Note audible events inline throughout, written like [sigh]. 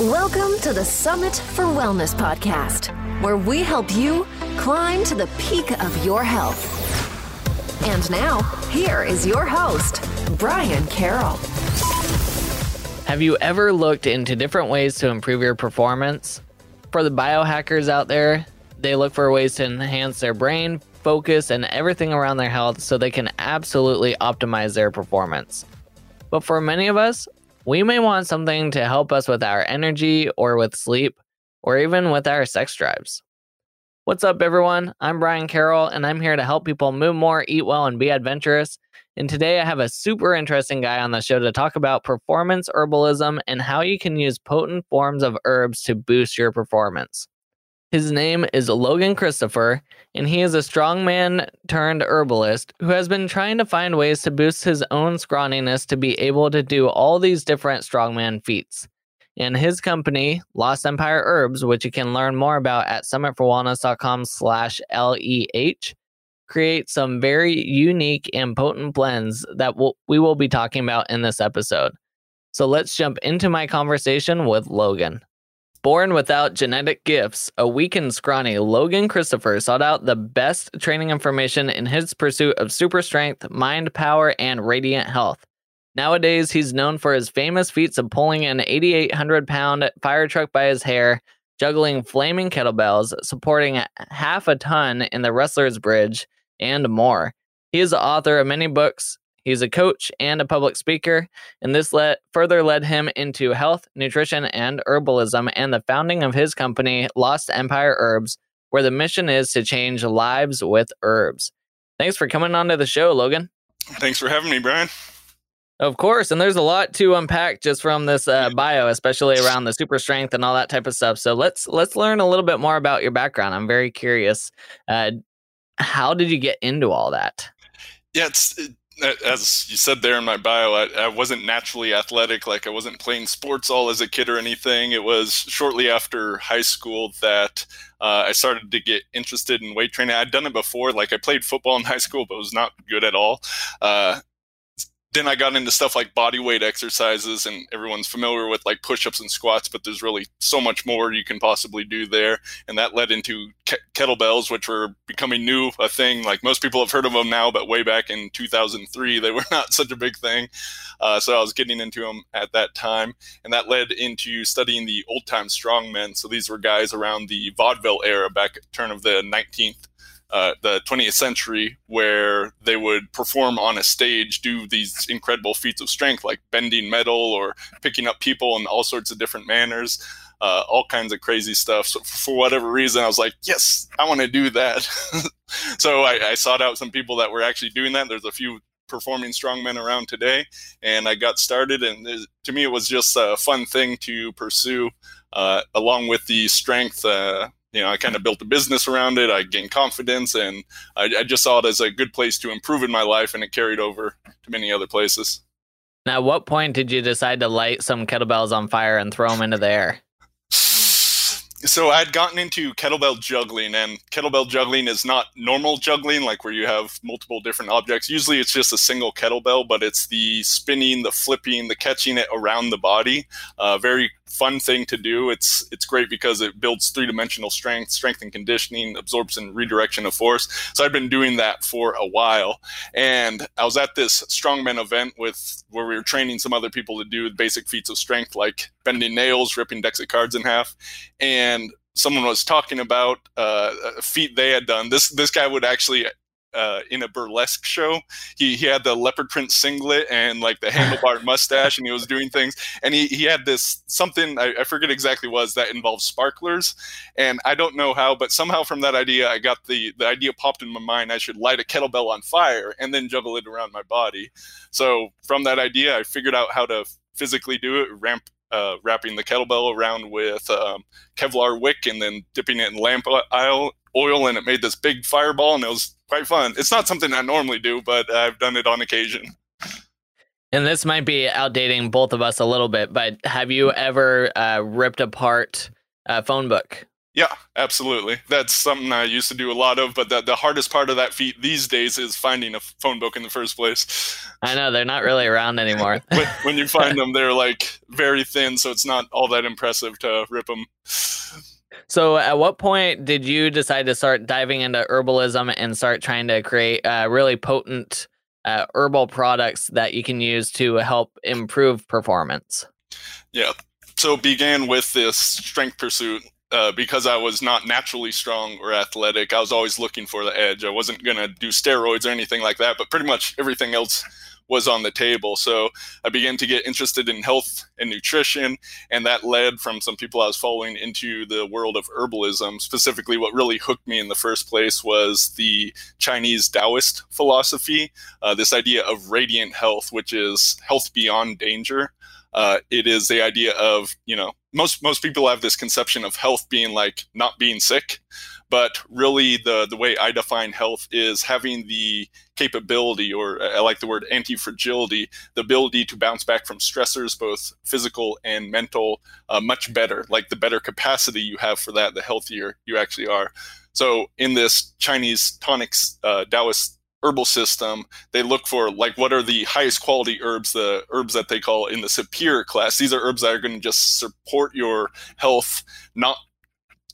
Welcome to the Summit for Wellness podcast, where we help you climb to the peak of your health. And now, here is your host, Brian Carroll. Have you ever looked into different ways to improve your performance? For the biohackers out there, they look for ways to enhance their brain, focus, and everything around their health so they can absolutely optimize their performance. But for many of us, we may want something to help us with our energy or with sleep or even with our sex drives. What's up, everyone? I'm Brian Carroll, and I'm here to help people move more, eat well, and be adventurous. And today I have a super interesting guy on the show to talk about performance herbalism and how you can use potent forms of herbs to boost your performance. His name is Logan Christopher, and he is a strongman turned herbalist who has been trying to find ways to boost his own scrawniness to be able to do all these different strongman feats. And his company, Lost Empire Herbs, which you can learn more about at summitforwellness.com slash LEH, creates some very unique and potent blends that we'll, we will be talking about in this episode. So let's jump into my conversation with Logan. Born without genetic gifts, a weak and scrawny Logan Christopher sought out the best training information in his pursuit of super strength, mind power, and radiant health. Nowadays, he's known for his famous feats of pulling an 8,800 pound fire truck by his hair, juggling flaming kettlebells, supporting half a ton in the wrestler's bridge, and more. He is the author of many books, He's a coach and a public speaker, and this led, further led him into health, nutrition, and herbalism and the founding of his company, Lost Empire Herbs, where the mission is to change lives with herbs. Thanks for coming on to the show, Logan. Thanks for having me, Brian. Of course, and there's a lot to unpack just from this uh, bio, especially around the super strength and all that type of stuff. So let's let's learn a little bit more about your background. I'm very curious. Uh, how did you get into all that? Yeah, it's as you said there in my bio, I, I, wasn't naturally athletic. Like I wasn't playing sports all as a kid or anything. It was shortly after high school that uh, I started to get interested in weight training. I'd done it before. Like I played football in high school, but was not good at all. Uh, then I got into stuff like body weight exercises, and everyone's familiar with like push ups and squats, but there's really so much more you can possibly do there. And that led into ke- kettlebells, which were becoming new, a thing. Like most people have heard of them now, but way back in 2003, they were [laughs] not such a big thing. Uh, so I was getting into them at that time. And that led into studying the old time strongmen. So these were guys around the vaudeville era back at turn of the 19th uh, the 20th century where they would perform on a stage, do these incredible feats of strength like bending metal or picking up people in all sorts of different manners, uh, all kinds of crazy stuff. So for whatever reason, I was like, yes, I want to do that. [laughs] so I, I sought out some people that were actually doing that. There's a few performing strongmen around today, and I got started. And to me, it was just a fun thing to pursue, uh, along with the strength uh, you know, I kind of built a business around it. I gained confidence, and I, I, just saw it as a good place to improve in my life, and it carried over to many other places. Now, at what point did you decide to light some kettlebells on fire and throw them into the air? so I'd gotten into kettlebell juggling, and kettlebell juggling is not normal juggling, like where you have multiple different objects. Usually it's just a single kettlebell, but it's the spinning, the flipping, the catching it around the body. Uh, very fun thing to do. It's it's great because it builds three dimensional strength, strength and conditioning, absorption, redirection of force. So I've been doing that for a while, and I was at this strongman event with where we were training some other people to do basic feats of strength like bending nails, ripping decks of cards in half, and someone was talking about uh, a feat they had done. This this guy would actually uh, in a burlesque show. He, he had the leopard print singlet and like the [laughs] handlebar mustache, and he was doing things. And he, he had this something I, I forget exactly was that involved sparklers. And I don't know how, but somehow from that idea, I got the the idea popped in my mind. I should light a kettlebell on fire and then juggle it around my body. So from that idea, I figured out how to physically do it, ramp uh, wrapping the kettlebell around with um, Kevlar wick and then dipping it in lamp oil, oil, and it made this big fireball, and it was quite fun. It's not something I normally do, but I've done it on occasion. And this might be outdating both of us a little bit, but have you ever uh, ripped apart a phone book? Yeah, absolutely. That's something I used to do a lot of, but the, the hardest part of that feat these days is finding a phone book in the first place. I know they're not really around anymore. [laughs] when, when, you find [laughs] them, they're like very thin, so it's not all that impressive to rip them. So, at what point did you decide to start diving into herbalism and start trying to create uh, really potent uh, herbal products that you can use to help improve performance? Yeah. So, began with this strength pursuit uh, because I was not naturally strong or athletic, I was always looking for the edge. I wasn't going to do steroids or anything like that, but pretty much everything else was on the table. So I began to get interested in health and nutrition, and that led from some people I was following into the world of herbalism. Specifically, what really hooked me in the first place was the Chinese Taoist philosophy, uh, this idea of radiant health, which is health beyond danger. Uh, it is the idea of you know most most people have this conception of health being like not being sick but really the the way i define health is having the capability or i like the word anti-fragility the ability to bounce back from stressors both physical and mental uh, much better like the better capacity you have for that the healthier you actually are so in this chinese tonics uh, taoist herbal system, they look for like what are the highest quality herbs, the herbs that they call in the superior class. These are herbs that are going to just support your health. Not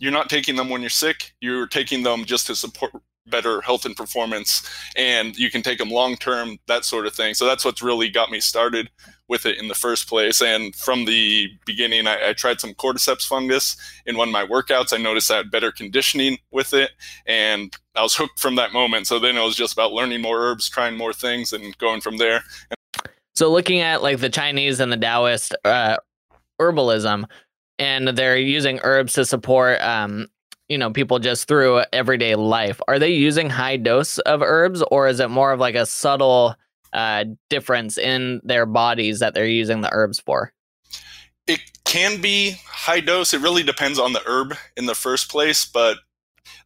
you're not taking them when you're sick. You're taking them just to support better health and performance and you can take them long term that sort of thing. So that's what's really got me started with it in the first place. And from the beginning I, I, tried some cordyceps fungus in one of my workouts. I noticed that better conditioning with it and i was [laughs] hooked from that moment. So then it was just about learning more herbs trying more things and going from there. So looking at like the chinese and the taoist uh, herbalism and they're using herbs to support um, you know people just through everyday life. Are they using high dose of herbs or is it more of like a subtle uh, difference in their bodies that they're using the herbs for? It can be high dose. It really depends on the herb in the first place but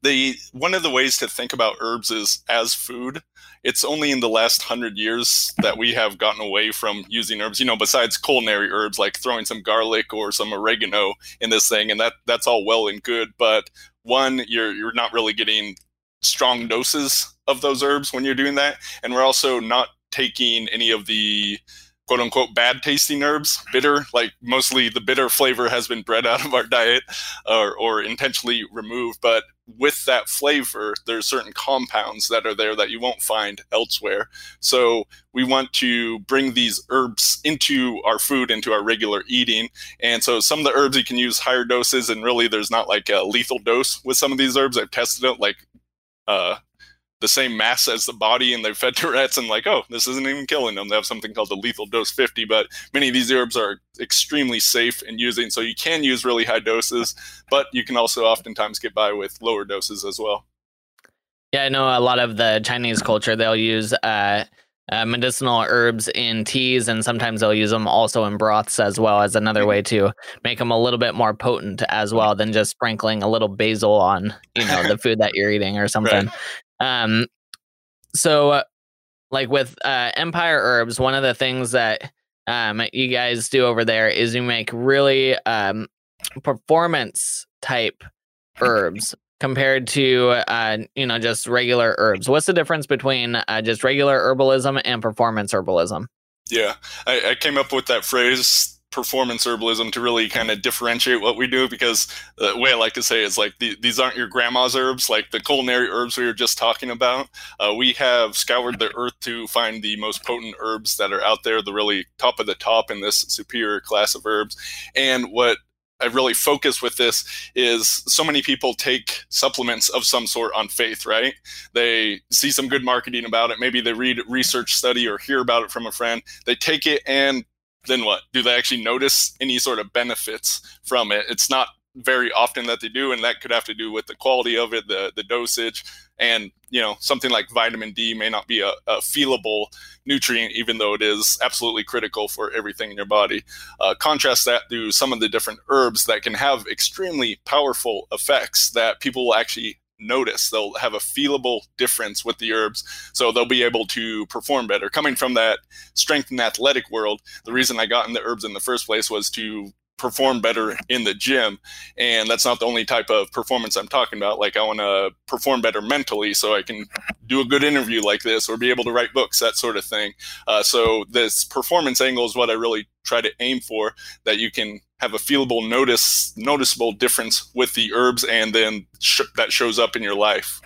the one of the ways to think about herbs is as food it's only in the last hundred years that we have gotten away from using herbs. You know, besides culinary herbs like throwing some garlic or some oregano in this thing, and that that's all well and good. But one, you're you're not really getting strong doses of those herbs when you're doing that, and we're also not taking any of the quote unquote bad tasting herbs, bitter, like mostly the bitter flavor has been bred out of our diet or, or intentionally removed. But with that flavor, there's certain compounds that are there that you won't find elsewhere. So we want to bring these herbs into our food, into our regular eating. And so some of the herbs you can use higher doses, and really there's not like a lethal dose with some of these herbs. I've tested it, like uh, the same mass as the body and they've [laughs] fed to rats and like, oh, this isn't even killing them. They have something called the lethal dose 50, but many of these herbs are extremely safe in using. So you can use really high doses, but you can also oftentimes get by with lower doses as well. Yeah, I know a lot of the Chinese culture, they'll use uh, uh, medicinal herbs in teas, and sometimes they'll use them also in broths as well as another way to make them a little bit more potent as well than just sprinkling a little basil on, you know, the [laughs] food that you're eating or something. Right. Um, so, uh, like with uh, Empire Herbs, one of the things that um, you guys do over there is you make really um, performance type herbs compared to uh, you know just regular herbs. What's the difference between uh, just regular herbalism and performance herbalism? Yeah, I, I came up with that phrase performance herbalism to really kind of differentiate what we do because the way I like to say is like the, these aren't your grandma's herbs, like the culinary herbs we were just talking about. Uh, we have scoured the earth to find the most potent herbs that are out there, the really top of the top in this superior class of herbs. And what I really focus with this is so many people take supplements of some sort on faith, right? They see some good marketing about it. Maybe they read research study or hear about it from a friend. They take it and then what? Do they actually notice any sort of benefits from it? It's not very often that they do, and that could have to do with the quality of it, the the dosage, and you know something like vitamin D may not be a, a feelable nutrient, even though it is absolutely critical for everything in your body. Uh, contrast that to some of the different herbs that can have extremely powerful effects that people will actually notice. They'll have a feelable difference with the herbs, so they'll be able to perform better. Coming from that strength and athletic world, the reason I got into herbs in the first place was to perform better in the gym. And that's not the only type of performance I'm talking about. Like I want to perform better mentally so I can do a good interview like this or be able to write books, that sort of thing. Uh, so this performance angle is what I really try to aim for that you can have a feelable notice noticeable difference with the herbs and then sh- that shows up in your life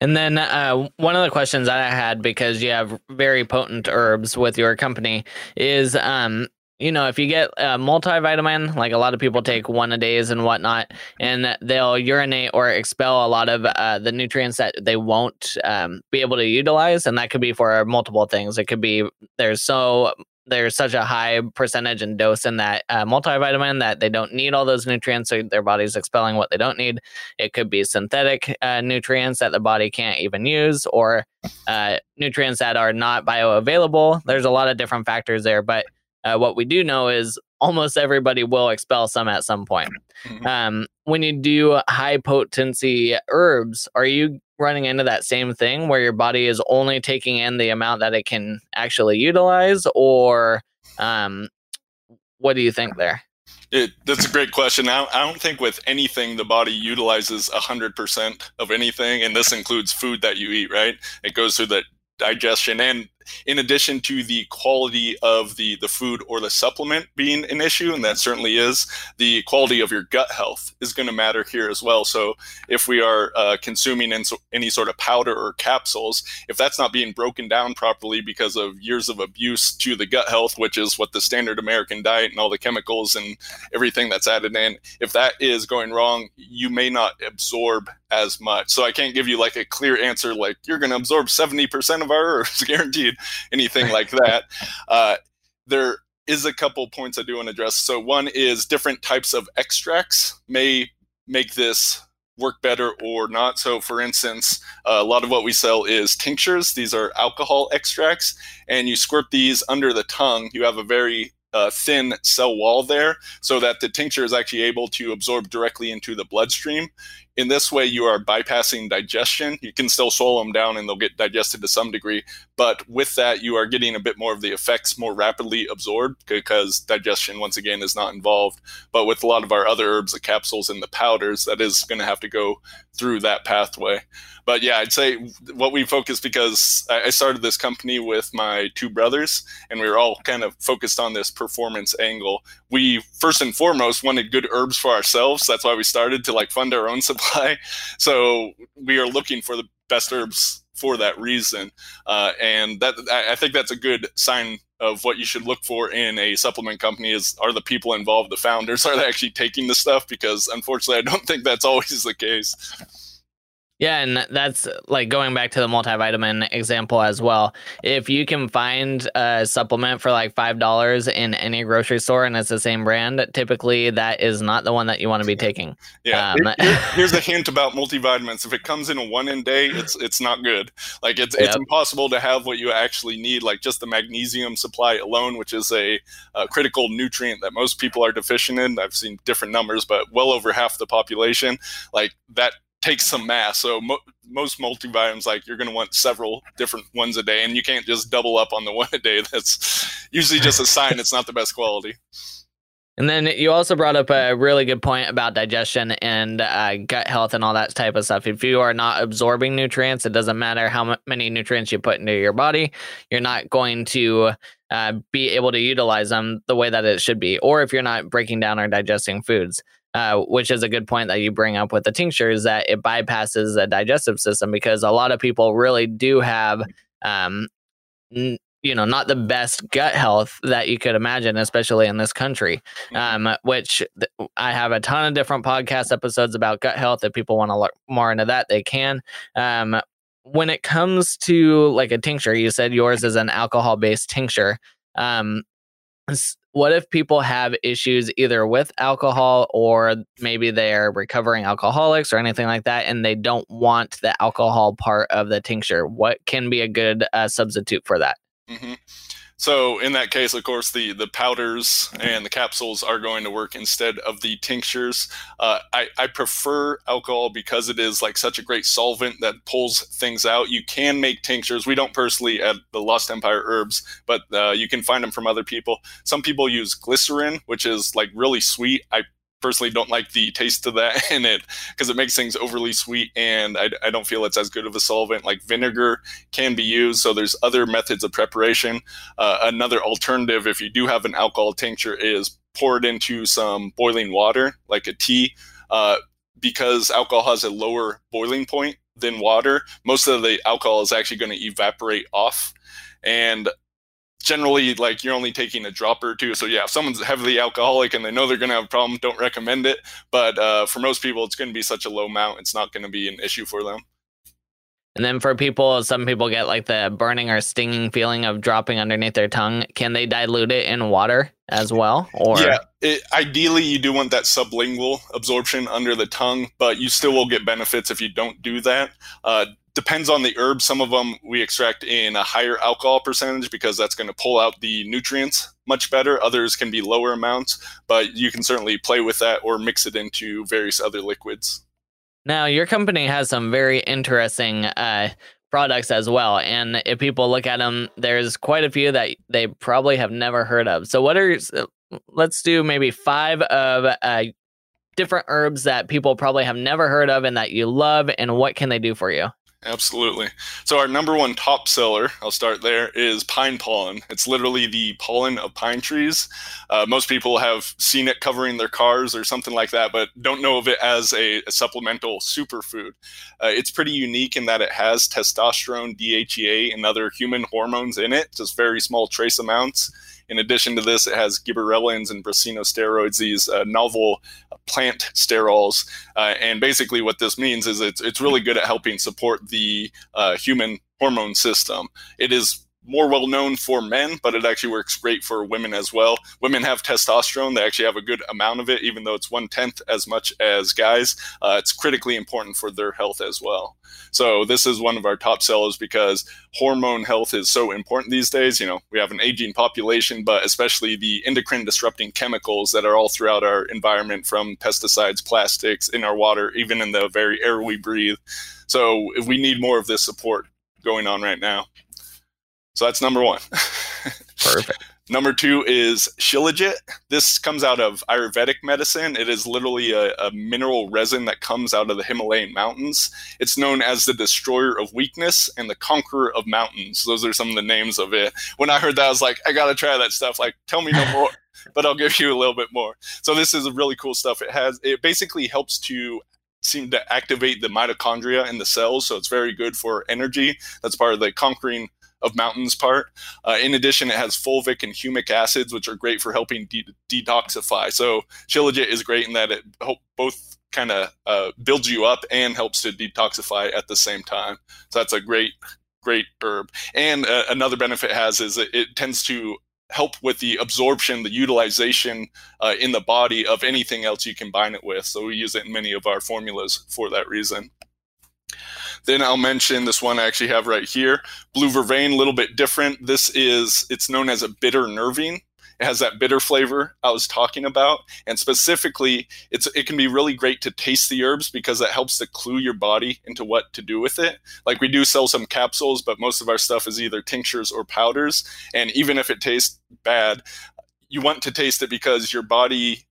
and then uh, one of the questions that I had because you have very potent herbs with your company is, um, you know, if you get a multivitamin, like a lot of people take one a days and whatnot, and they'll urinate or expel a lot of uh, the nutrients that they won't um, be able to utilize, and that could be for multiple things. It could be there's so there's such a high percentage and dose in that uh, multivitamin that they don't need all those nutrients, so their body's expelling what they don't need. It could be synthetic uh, nutrients that the body can't even use, or uh, nutrients that are not bioavailable. There's a lot of different factors there, but uh, what we do know is almost everybody will expel some at some point. Mm-hmm. Um, when you do high potency herbs, are you running into that same thing where your body is only taking in the amount that it can actually utilize, or um, what do you think there? It, that's a great question. I, I don't think with anything the body utilizes 100% of anything, and this includes food that you eat, right? It goes through the digestion and in addition to the quality of the the food or the supplement being an issue and that certainly is the quality of your gut health is going to matter here as well. So if we are uh, consuming any sort of powder or capsules if that's not being broken down properly because of years of abuse to the gut health which is what the standard american diet and all the chemicals and everything that's added in if that is going wrong you may not absorb as much. So i can't give you like a clear answer like you're going to absorb 70% of our [laughs] herbs [laughs] guaranteed [laughs] anything like that. Uh, there is a couple points I do want to address. So one is different types of extracts may make this work better or not. So, for instance, a lot of what we sell is tinctures. These are alcohol extracts, and you squirt these under the tongue. You have a very uh, thin cell wall there so that the tincture is actually able to absorb directly into the bloodstream. In this way, you are bypassing digestion. You can still swallow them down and they'll get digested to some degree. But with that, you are getting a bit more of the effects more rapidly absorbed because digestion, once again, is not involved. But with a lot of our other herbs, the capsules and the powders, that is going to have to go through that pathway. But yeah, I'd say what we focus because I started this company with my two brothers and we were all kind of focused on this performance angle. We first and foremost wanted good herbs for ourselves. That's why we started to like fund our own [laughs] supply. So we are looking for the best herbs for that reason. Uh, and that I think that's a good sign of what you should look for in a supplement company is are the people involved, the founders, [laughs] are they actually taking the stuff? Because unfortunately, I don't think that's always the case. Yeah, and that's like going back to the multivitamin example as well. If you can find a supplement for like five dollars in any grocery store and it's the same brand, typically that is not the one that you want to be taking. Yeah. Um, Here, [laughs] here's a hint about multivitamins. If it comes in a one in day, it's it's not good. Like it's yep. it's impossible to have what you actually need. Like just the magnesium supply alone, which is a, a critical nutrient that most people are deficient in. I've seen different numbers, but well over half the population. Like that takes some mass. So mo- most multivitamins, like you're going to want several different ones a day, and you can't just double up on the [laughs] one a day. That's usually just a sign it's not the best quality. And then you also brought up a really good point about digestion and uh, gut health and all that type of stuff. If you are not absorbing nutrients, it doesn't matter how many nutrients you put into your body, you're not going to uh, be able to utilize them the way that it should be. Or if you're not breaking down or digesting foods. Uh, which is a good point that you bring up with the tincture is that it bypasses the digestive system because a lot of people really do have um, n- you know not the best gut health that you could imagine especially in this country. Mm-hmm. um, which th- i have a ton of different podcast episodes about gut health. If people want to look more into that they can. Um, when it comes to like a tincture you said yours is an alcohol based tincture. Um, what if people have issues either with alcohol or maybe they're recovering alcoholics or anything like that and they don't want the alcohol part of the tincture what can be a good uh, substitute for that mm-hmm. So in that case, of course, the the powders and the capsules are going to work instead of the tinctures. Uh, I, I prefer alcohol because it is like such a great solvent that pulls things out. You can make tinctures. We don't personally at the Lost Empire Herbs, but uh, you can find them from other people. Some people use glycerin, which is like really sweet. I personally don't like the taste of that [laughs] in it because it makes things overly sweet and I, I, don't feel it's as good of a solvent. Like vinegar can be used so there's other methods of preparation. Uh, another alternative if you do have an alcohol tincture is pour it into some boiling water like a tea. Uh, because alcohol has a lower boiling point than water most of the alcohol is actually going to evaporate off and generally like you're only taking a drop or two. So yeah, if someone's heavily alcoholic and they know they're going to have a problem, don't recommend it. But uh, for most people, it's going to be such a low amount, it's not going to be an issue for them. And then for people, some people get like the burning or stinging feeling of dropping underneath their tongue. Can they dilute it in water as well? Or yeah, it, ideally you do want that sublingual absorption under the tongue, but you still will get benefits if you don't do that. Uh, depends on the herb. Some of them we extract in a higher alcohol percentage because that's going to pull out the nutrients much better. Others can be lower amounts, but you can certainly play with that or mix it into various other liquids. Now, your company has some very interesting uh, products as well. And if people look at them, there's quite a few that they probably have never heard of. So, what are, let's do maybe five of uh, different herbs that people probably have never heard of and that you love, and what can they do for you? Absolutely. So our number one top seller, I'll start there, is pine pollen. It's literally the pollen of pine trees. Uh, most people have seen it covering their cars or something like that, but don't know of it as a, a supplemental superfood. Uh, it's pretty unique in that it has testosterone, DHEA, and other human hormones in it, just very small trace amounts. In addition to this, it has gibberellins and steroids, these uh, novel plant sterols. Uh, and basically, what this means is it's, it's really good at helping support the uh, human hormone system. It is more well known for men, but it actually works great for women as well. Women have testosterone; they actually have a good amount of it, even though it's one tenth as much as guys. Uh, it's critically important for their health as well. So this is one of our top sellers because hormone health is so important these days. You know, we have an aging population, but especially the endocrine disrupting chemicals that are all throughout our environment, from pesticides, plastics, in our water, even in the very air we breathe. So we need more of this support going on right now. So that's number one. Perfect. [laughs] Number two is Shilajit. This comes out of Ayurvedic medicine. It is literally a, a, mineral resin that comes out of the Himalayan mountains. It's known as the destroyer of weakness and the conqueror of mountains. Those are some of the names of it. When I heard that, I was like, I got to try that stuff. Like, tell me no [laughs] more, but I'll give you a little bit more. So this is really cool stuff. It has, it basically helps to seem to activate the mitochondria in the cells. So it's very good for energy. That's part of the conquering of mountains part. Uh, in addition, it has fulvic and humic acids, which are great for helping de- detoxify. So Shilajit is great in that it both kind of uh, builds you up and helps to detoxify at the same time. So that's a great, great herb. And uh, another benefit it has is it, it tends to help with the absorption, the utilization uh, in the body of anything else you combine it with. So we use it in many of our formulas for that reason. Then I'll mention this one I actually have right here. Blue Vervain, a little bit different. This is, it's known as a bitter nervine. It has that bitter flavor I was talking about, and specifically, it's it can be really great to taste the herbs because it helps to clue your body into what to do with it. Like we do sell some capsules, but most of our stuff is either tinctures or powders, and even if it tastes bad, you want to taste it because your body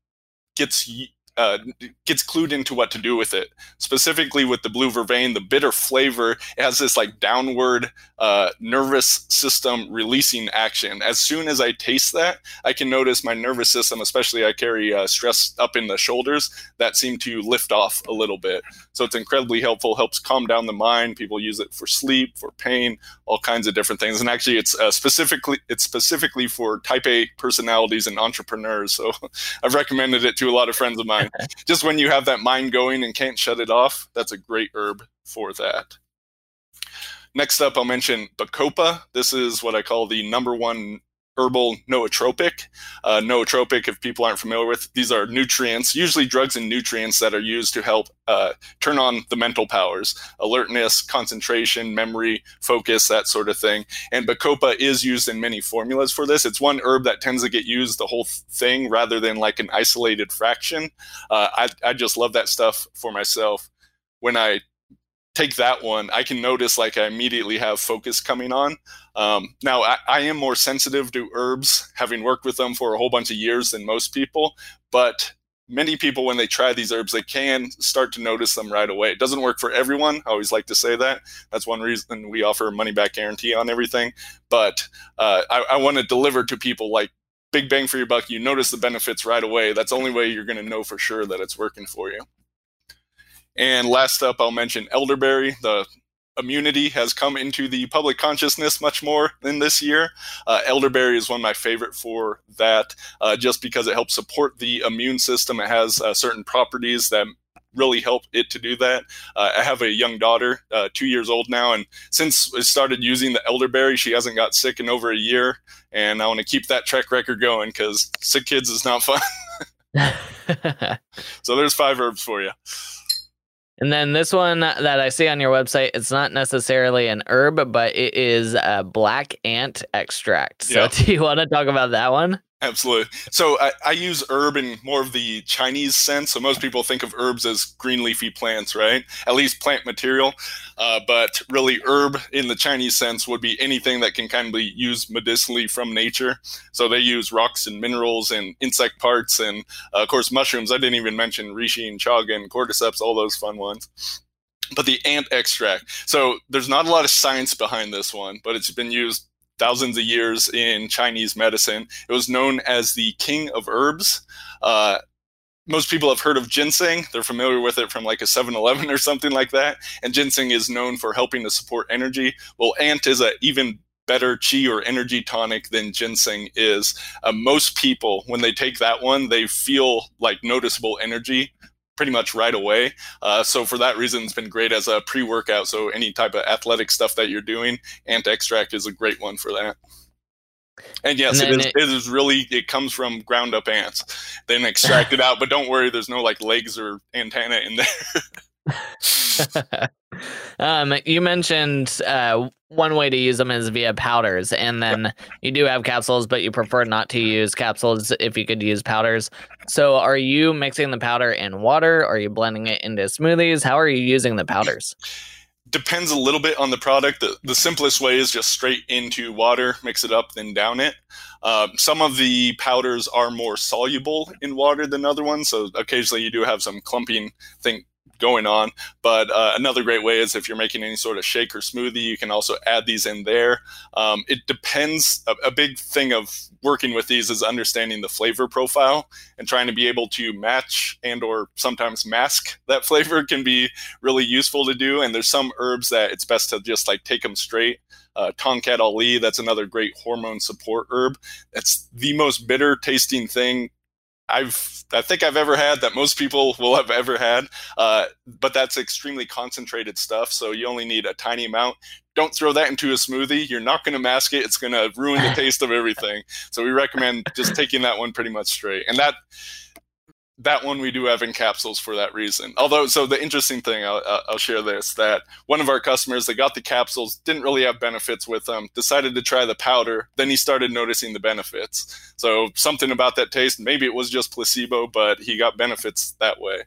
gets uh, gets clued into what to do with it. Specifically with the blue vervain, the bitter flavor it has this like downward uh, nervous system releasing action. As soon as I taste that, I can notice my nervous system, especially I carry uh, stress up in the shoulders, that seem to lift off a little bit. So it's incredibly helpful. Helps calm down the mind. People use it for sleep, for pain, all kinds of different things. And actually, it's uh, specifically it's specifically for Type A personalities and entrepreneurs. So [laughs] I've recommended it to a lot of friends of mine. [laughs] just when you have that mind going and can't shut it off, that's a great herb for that. Next up, I'll mention Bacopa. This is what I call the number one herbal nootropic. Uh, nootropic, if people aren't familiar with, these are nutrients, usually drugs and nutrients that are used to help uh, turn on the mental powers, alertness, concentration, memory, focus, that sort of thing. And Bacopa is used in many formulas for this. It's one herb that tends to get used the whole thing rather than like an isolated fraction. Uh, I, I just love that stuff for myself. When I take that one, I can notice like I immediately have focus coming on. Um, now, I, I, am more sensitive to herbs, having worked with them for a whole bunch of years than most people. But many people, when they try these herbs, they can start to notice them right away. It doesn't work for everyone. I always like to say that. That's one reason we offer a money back guarantee on everything. But uh, I, I want to deliver to people like big bang for your buck. You notice the benefits right away. That's the only way you're going to know for sure that it's working for you. And last up, I'll mention elderberry. The immunity has come into the public consciousness much more in this year. Uh, elderberry is one of my favorite for that, uh, just because it helps support the immune system. It has uh, certain properties that really help it to do that. Uh, I have a young daughter, uh, two years old now, and since I started using the elderberry, she hasn't got sick in over a year. And I want to keep that track record going because sick kids is not fun. [laughs] [laughs] so there's five herbs for you. And then this one that I see on your website, it's not necessarily an herb, but it is a black ant extract. So, yeah. [laughs] do you want to talk about that one? Absolutely. So I, I, use herb in more of the Chinese sense. So most people think of herbs as green leafy plants, right? At least plant material. Uh, but really, herb in the Chinese sense would be anything that can kind of be used medicinally from nature. So they use rocks and minerals and insect parts, and uh, of course mushrooms. I didn't even mention reishi and chaga and cordyceps, all those fun ones but the ant extract. So there's not a lot of science behind this one, but it's been used thousands of years in Chinese medicine. It was known as the king of herbs. Uh, most people have heard of ginseng. They're familiar with it from like a 7 Eleven or something like that. And ginseng is known for helping to support energy. Well, ant is an even better chi or energy tonic than ginseng is. Uh, most people, when they take that one, they feel like noticeable energy pretty much right away. Uh, so for that reason, it's been great as a pre-workout. So any type of athletic stuff that you're doing, Ant Extract is a great one for that. And yes, and it, is, it, it is really it comes from ground up ants, then extract it out. But don't worry, there's no like legs or antenna in there. [laughs] [laughs] um, you mentioned uh, one way to use them is via powders, and then you do have capsules, but you prefer not to use capsules if you could use powders. So, are you mixing the powder in water? Are you blending it into smoothies? How are you using the powders? Depends a little bit on the product. The, the simplest way is just straight into water, mix it up, then down it. Um, some of the powders are more soluble in water than other ones, so occasionally you do have some clumping thing going on. But uh, another great way is if you're making any sort of shake or smoothie, you can also add these in there. Um, it depends. A, a, big thing of working with these is understanding the flavor profile and trying to be able to match and or sometimes mask that [laughs] flavor can be really useful to do. And there's some herbs that it's best to just like take them straight. Uh, Tongkat Ali, that's another great hormone support herb. That's the most bitter tasting thing I've I think I've ever had that most people will have ever had. Uh, but that's extremely concentrated stuff, so you only need a tiny amount. Don't throw that into a smoothie. You're not going to mask it. It's going to ruin the [laughs] taste of everything. So we recommend just taking that one pretty much straight. And that that one we do have in capsules for that reason. Although, so the interesting thing, I'll, I'll, share this that one of our customers, they got the capsules, didn't really have benefits with them, decided to try the powder. Then he started noticing the benefits. So something about that taste, maybe it was just placebo, but he got benefits that way.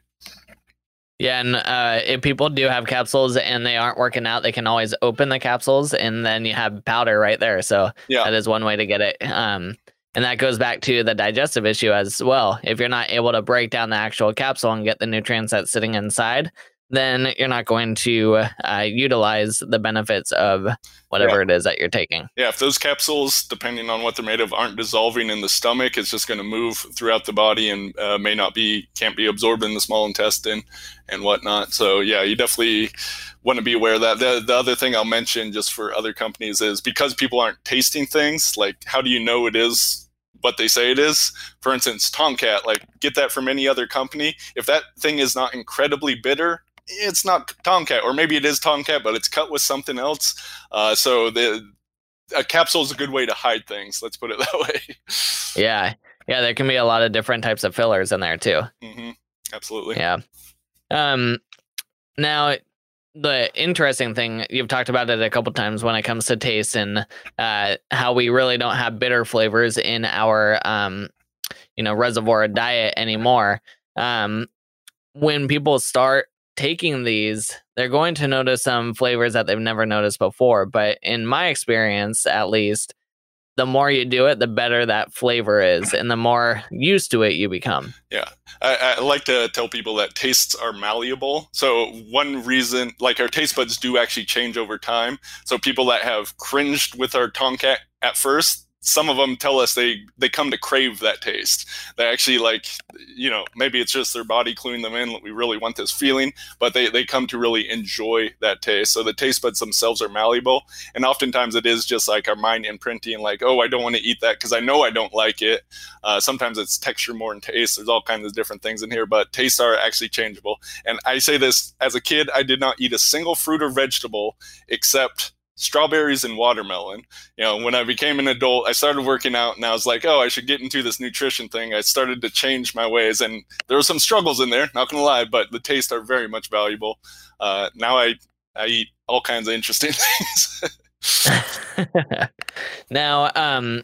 Yeah, and uh, if people do have capsules and they aren't working out, they can always open the capsules and then you have powder right there. So yeah. that is one way to get it. Um, and that goes back to the digestive issue as well. If you're not able to break down the actual capsule and get the nutrients that's sitting inside, then you're not going to uh, utilize the benefits of whatever it is that you're taking. Yeah, if those capsules, depending on what they're made of, aren't dissolving in the stomach, it's just going to move throughout the body and uh, may not be can't be absorbed in the small intestine and whatnot. So yeah, you definitely want to be aware of that. The, the other thing I'll mention just for other companies is because people aren't tasting things, like how do you know it is what they say it is. For instance, Tongkat, like get that from any other company. If that thing is not incredibly bitter, it's not Tongkat, or maybe it is Tongkat, but it's cut with something else. Uh, so the a capsule is a good way to hide things. Let's put it [laughs] that way. Yeah, yeah. There can be a lot of different types of fillers in there too. hmm Absolutely. Yeah. Um. Now, the interesting thing you've talked about it a couple times when it comes to taste and uh, how we really don't have bitter flavors in our um, you know, reservoir diet anymore. Um, when people start taking these, they're going to notice some flavors that they've never noticed before. But in my experience, at least, the more you do it, the better that flavor is, and the more used to it you become. Yeah. I, I, like to tell people that tastes are malleable. So, one reason, like our taste buds do actually change over time. So, people that have cringed with our Tongkat at first, some of them tell us they they come to crave that taste. They actually like you know maybe it's just their body cluing them in that we really want this feeling but they, they come to really enjoy that taste. So the taste buds themselves are malleable and oftentimes it is just like our mind imprinting like oh i don't want to eat that because i know i don't like it. Uh, sometimes it's texture more than taste. There's all kinds of different things in here but tastes are actually changeable. And i say this as a kid i did not eat a single fruit or vegetable except strawberries and watermelon. You know, when I became an adult, I started working out and I was like, oh, I should get into this nutrition thing. I started to change my ways and there were some struggles in there, not gonna lie, but the tastes are very much valuable. Uh, now I, I eat all kinds of interesting [laughs] things. [laughs] now, um,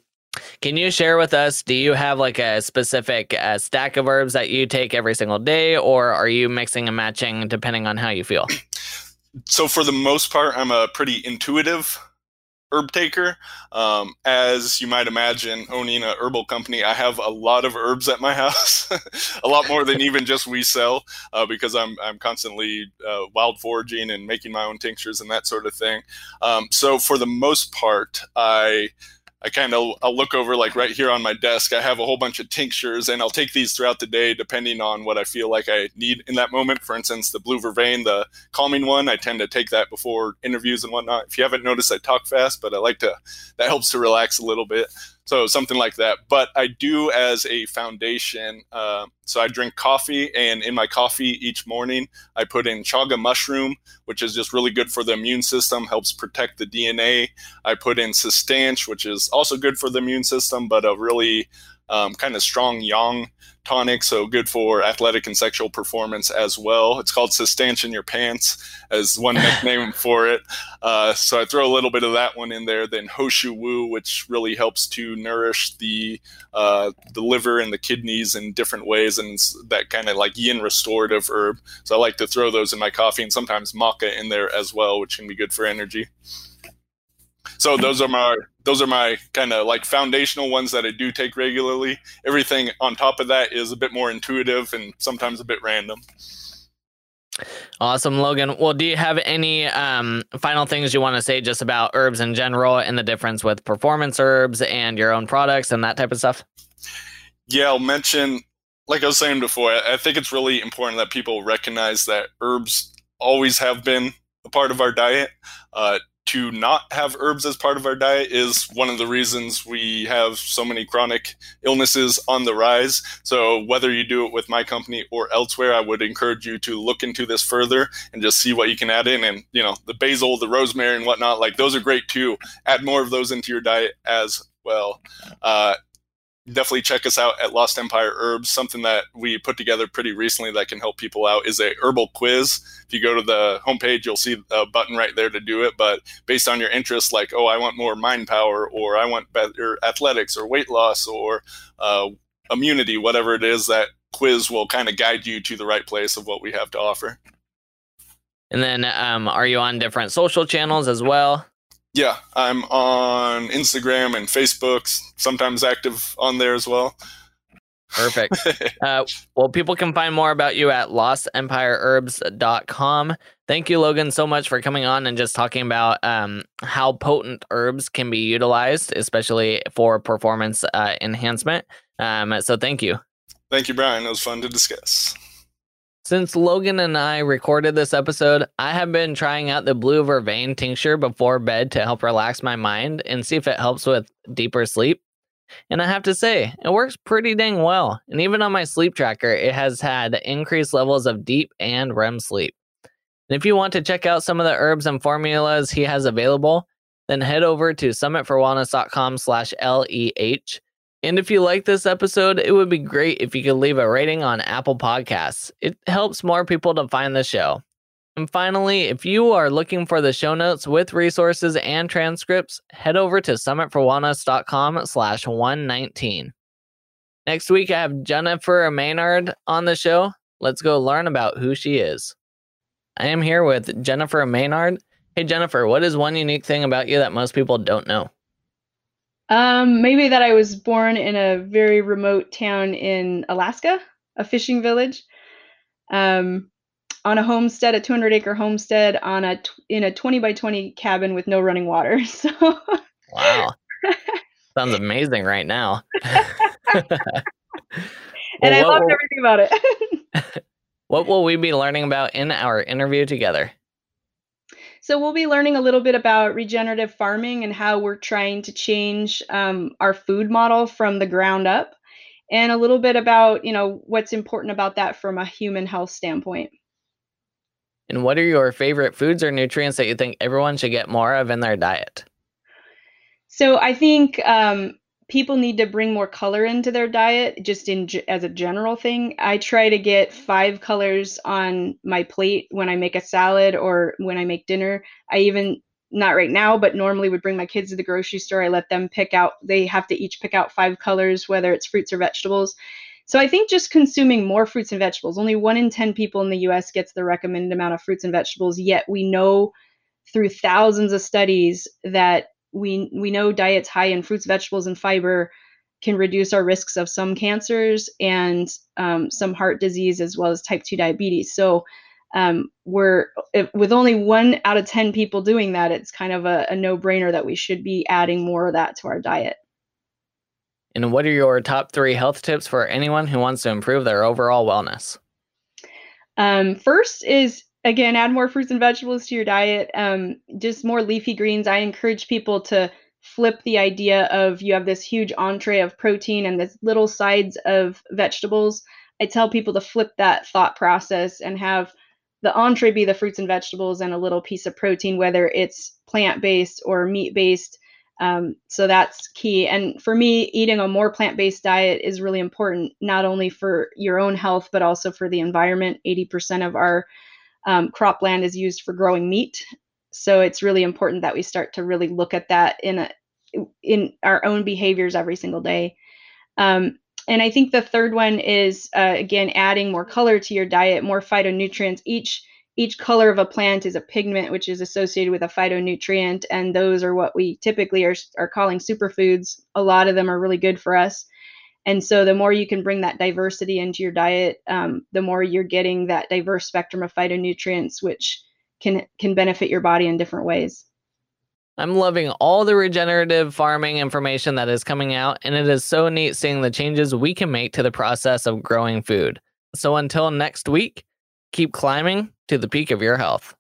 can you share with us? Do you have like a specific uh, stack of herbs that you take every single day, or are you mixing and matching depending on how you feel? [clears throat] so for the most part, I'm a pretty intuitive herb taker. Um, as you might imagine, owning a herbal company, I have a lot of herbs at my [laughs] house, a lot more than even just we sell, uh, because I'm I'm constantly uh, wild foraging and making my own tinctures and that sort of thing. Um, so for the most part, I I kind of I'll look over like right here on my desk. I have a whole bunch of tinctures, and I'll take these throughout the day depending on what I feel like I need in that moment. For instance, the blue vervain, the calming one, I tend to take that before interviews and whatnot. If you haven't noticed, I talk fast, but I like to that helps to relax a little bit. So something like that. But I do as a foundation. Uh, so I drink coffee, and in my coffee each morning, I put in chaga mushroom, which is just really good for the immune system, helps protect the DNA. I put in cistanche, which is also good for the immune system, but a really um, kind of strong yang tonic, so good for athletic and sexual performance as well. It's called Cistanche in Your Pants, as one nickname [laughs] for it. Uh, so I throw a little bit of that one in there. Then Ho Shou Wu, which really helps to nourish the uh, the liver and the kidneys in different ways, and that kind of like yin restorative herb. So I like to throw those in my coffee, and sometimes maca in there as well, which can be good for energy. So those are my those are my kind of like foundational ones that I do take regularly. Everything on top of that is a bit more intuitive and sometimes a bit random. Awesome, Logan. Well, do you have any um, final things you want to say just about herbs in general and the difference with performance herbs and your own products and that type of stuff? Yeah, I'll mention, like I was saying before, I think it's really important that people recognize that herbs always have been a part of our diet. Uh, to not have herbs as part of our diet is one of the reasons we have so many chronic illnesses on the rise. So, whether you do it with my company or elsewhere, I would encourage you to look into this further and just see what you can add in. And, you know, the basil, the rosemary, and whatnot, like those are great too. Add more of those into your diet as well. Uh, definitely check us out at Lost Empire Herbs. Something that we put together pretty recently that can help people out is a herbal quiz. If you go to the homepage, you'll see a button right there to do it. But based on your interests, like oh, I want more mind power, or I want better athletics, or weight loss, or uh, immunity, whatever it is, that quiz will kind of guide you to the right place of what we have to offer. And then, um, are you on different social channels as well? Yeah, I'm on Instagram and Facebook, sometimes active on there as well. Perfect. [laughs] uh, well, people can find more about you at lostempireherbs.com. Thank you, Logan, so much for coming on and just talking about um, how potent herbs can be utilized, especially for performance uh, enhancement. Um, so, thank you. Thank you, Brian. It was fun to discuss. Since Logan and I recorded this episode, I have been trying out the blue vervain tincture before bed to help relax my mind and see if it helps with deeper sleep. And I have to say, it works pretty dang well. And even on my sleep tracker, it has had increased levels of deep and REM sleep. And if you want to check out some of the herbs and formulas he has available, then head over to summitforwellness.com slash LEH. And if you like this episode, it would be great if you could leave a rating on Apple Podcasts. It helps more people to find the show. And finally, if you are looking for the show notes with resources and transcripts, head over to summitforwellness.com slash 119. Next week, I have Jennifer Maynard on the show. Let's go learn about who she is. I am here with Jennifer Maynard. Hey, Jennifer, what is one unique thing about you that most people don't know? Um, maybe that I was born in a very remote town in Alaska, a fishing village, um, on a homestead, a 200 acre homestead, on a in a 20 by 20 cabin with no running water. [laughs] So, wow, [laughs] sounds amazing right now. [laughs] and well, I loved everything about it. what will we be learning about in our interview together? So we'll be learning a little bit about regenerative farming and how we're trying to change um, our food model from the ground up, and a little bit about you know what's important about that from a human health standpoint. And what are your favorite foods or nutrients that you think everyone should get more of in their diet? So I think um, people need to bring more color into their diet just in as a general thing. I try to get five colors on my plate when i make a salad or when i make dinner. I even not right now but normally would bring my kids to the grocery store. I let them pick out they have to each pick out five colors whether it's fruits or vegetables. So i think just consuming more fruits and vegetables only one in ten people in the us gets the recommended amount of fruits and vegetables yet we know through thousands of studies that we we know diets high in fruits, vegetables, and fiber can reduce our risks of some cancers and um, some heart disease as well as type 2 diabetes. So um, we're if, with only one out of 10 people doing that, it's kind of a, a no brainer that we should be adding more of that to our diet. And what are your top three health tips for anyone who wants to improve their overall wellness? Um, first is again, add more fruits and vegetables to your diet. Um, just more leafy greens. I encourage people to flip the idea of you have this huge entree of protein and this little sides of vegetables. I tell people to flip that thought process and have the entree be the fruits and vegetables and a little piece of protein, whether it's plant based or meat based. Um, so that's key. And for me, eating a more plant based diet is really important, not only for your own health, but also for the environment. 80% of our um, cropland is used for growing meat. So it's really important that we start to really look at that in a, in our own behaviors every single day. Um, and I think the third one is uh, again adding more color to your diet, more phytonutrients. Each each color of a plant is a pigment which is associated with a phytonutrient, and those are what we typically are are calling superfoods. A lot of them are really good for us. And so the more you can bring that diversity into your diet, um, the more you're getting that diverse spectrum of phytonutrients, which can can benefit your body in different ways. I'm loving all the regenerative farming information that is coming out, and it is so neat seeing the changes we can make to the process of growing food. So until next week, keep climbing to the peak of your health.